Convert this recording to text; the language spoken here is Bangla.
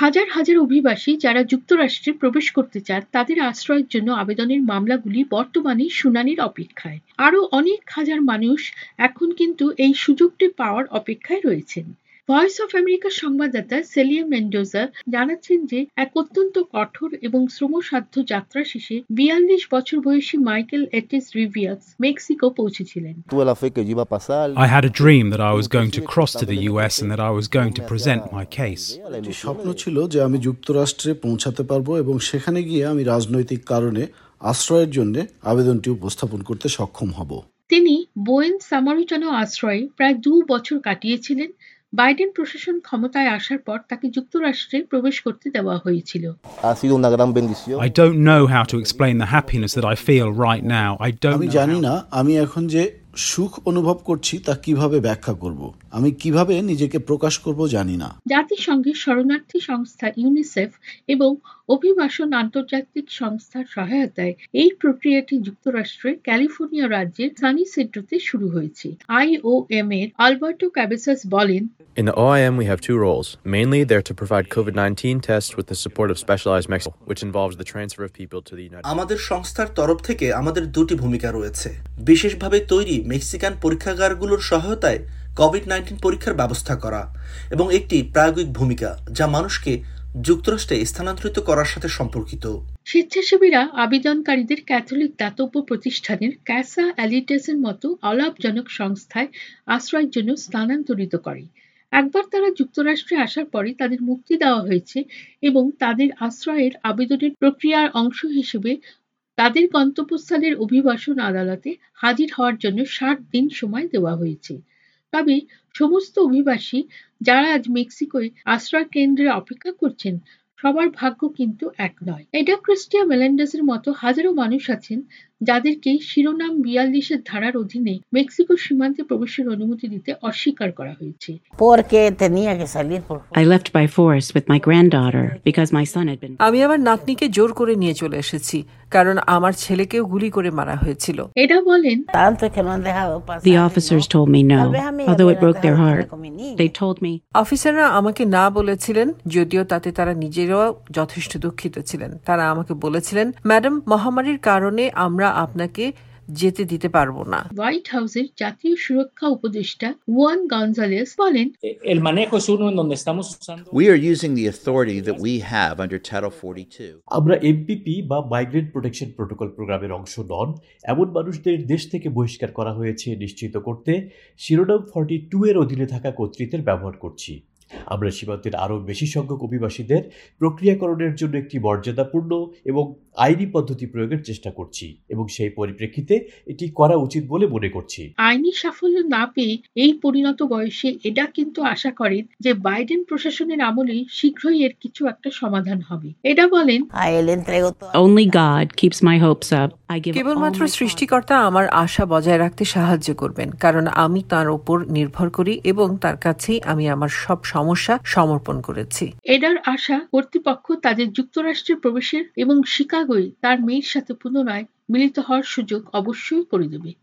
হাজার হাজার অভিবাসী যারা যুক্তরাষ্ট্রে প্রবেশ করতে চান, তাদের আশ্রয়ের জন্য আবেদনের মামলাগুলি বর্তমানে শুনানির অপেক্ষায়। আরও অনেক হাজার মানুষ এখন কিন্তু এই সুযোগটি পাওয়ার অপেক্ষায় রয়েছেন। ভয়েস অফ আমেরিকার সংবাদদাতা সেলিয়া মেন্ডোজা জানাচ্ছেন যে এক অত্যন্ত কঠোর এবং শ্রমসাধ্য যাত্রা শেষে বিয়াল্লিশ বছর বয়সী মাইকেল এটিস রিভিয়াস মেক্সিকো পৌঁছেছিলেন। I had a dream that I was going to cross to the US and that I was going to present my case. স্বপ্ন ছিল যে আমি যুক্তরাষ্ট্রে পৌঁছাতে পারব এবং সেখানে গিয়ে আমি রাজনৈতিক কারণে আশ্রয়ের জন্য আবেদনটি উপস্থাপন করতে সক্ষম হব। তিনি বোয়েন সামারিটানো আশ্রয়ে প্রায় দু বছর কাটিয়েছিলেন। বাইডেন প্রশাসন ক্ষমতায় আসার পর তাকে যুক্তরাষ্ট্রে প্রবেশ করতে দেওয়া হয়েছিল। আমি জানি না আমি এখন যে সুখ অনুভব করছি তা কীভাবে ব্যাখ্যা করব আমি কীভাবে নিজেকে প্রকাশ করব জানি না জাতিসংঘের শরণার্থী সংস্থা ইউনিসেফ এবং অভিবাসন আন্তর্জাতিক সংস্থার সহায়তায় এই প্রক্রিয়াটি যুক্তরাষ্ট্রের ক্যালিফোর্নিয়া রাজ্যের সানি সেন্ট্রোতে শুরু হয়েছে আইওএম এর আলবার্টো ক্যাবেসাস বলেন In the OIM, we have two roles. Mainly, they're to provide COVID 19 tests with the support of Specialized Mexico, which involves the transfer of people to the United States. আমাদের সংস্থার তরফ থেকে আমাদের দুটি ভূমিকা রয়েছে বিশেষভাবে তৈরি মেক্সিকান পরীক্ষাগারগুলোর সহায়তায় কোভিড নাইন্টিন পরীক্ষার ব্যবস্থা করা এবং একটি প্রায়োগিক ভূমিকা যা মানুষকে যুক্তরাষ্ট্রে স্থানান্তরিত করার সাথে সম্পর্কিত। স্বেচ্ছাসেবীরা আবেদনকারীদের ক্যাথলিক দাতব্য প্রতিষ্ঠানের ক্যাসা অ্যালিটেসের মতো অলাভজনক সংস্থায় আশ্রয়ের জন্য স্থানান্তরিত করে। একবার তারা যুক্তরাষ্ট্রে আসার পরে তাদের মুক্তি দেওয়া হয়েছে এবং তাদের আশ্রয়ের আবেদনের প্রক্রিয়ার অংশ হিসেবে তাদের গন্তব্যস্থলের অভিবাসন আদালতে হাজির হওয়ার জন্য ষাট দিন সময় দেওয়া হয়েছে। তবে সমস্ত অভিবাসী যারা আজ মেক্সিকোয় আশ্রয় কেন্দ্রে অপেক্ষা করছেন, সবার ভাগ্য কিন্তু এক নয়। এটা ক্রিস্টিয়া মেলেন্ডাসের মতো হাজারো মানুষ আছেন যাদেরকে শিরোনাম বিয়াল্লিশের ধারার অধীনে মেক্সিকো সীমান্তে প্রবেশের অনুমতি দিতে অস্বীকার করা হয়েছে। আমি আমার নাতনিকে জোর করে নিয়ে চলে এসেছি কারণ আমার ছেলেকেও গুলি করে মারা হয়েছিল। এটা বলেন The officers told অফিসাররা আমাকে না বলেছিলেন যদিও তাতে তারা নিজেরাও যথেষ্ট দুঃখিত ছিলেন। তারা আমাকে বলেছিলেন ম্যাডাম মহামারীর কারণে আমরা আপনাকে যেতে দিতে পারব না হোয়াইট হাউসের জাতীয় সুরক্ষা উপদেষ্টা ওয়ান গনজালেস বলেন El manejo es uno en donde estamos usando. We are using the authority that we have under Title 42. আমরা এমপিপি বা মাইগ্রেন্ট প্রোটেকশন প্রোটোকল প্রোগ্রামের অংশ নন এমন মানুষদের দেশ থেকে বহিষ্কার করা হয়েছে নিশ্চিত করতে শিরোনাম ফর্টি টু এর অধীনে থাকা কর্তৃত্বের ব্যবহার করছি আমরা সীমান্তের আরও বেশি সংখ্যক অভিবাসীদের প্রক্রিয়াকরণের জন্য একটি মর্যাদাপূর্ণ এবং আইনি পদ্ধতি প্রয়োগের চেষ্টা করছি এবং সেই পরিপ্রেক্ষিতে এটি করা উচিত বলে মনে করছি। আইনি সাফল্য না পেয়ে এই পরিণত বয়সে এটা কিন্তু আশা করেন যে বাইডেন প্রশাসনের আমলে শীঘ্রই এর কিছু একটা সমাধান হবে। এটা বলেন only God keeps my hopes up. I give all কেবলমাত্র সৃষ্টিকর্তা আমার আশা বজায় রাখতে সাহায্য করবেন কারণ আমি তার ওপর নির্ভর করি এবং তার কাছেই আমি আমার সব সমস্যা সমর্পণ করেছি। এডার আশা কর্তৃপক্ষ তাদের যুক্তরাষ্ট্রে প্রবেশের এবং শিকাগোয় তার মেয়ের সাথে পুনরায় মিলিত হওয়ার সুযোগ অবশ্যই করে দেবে।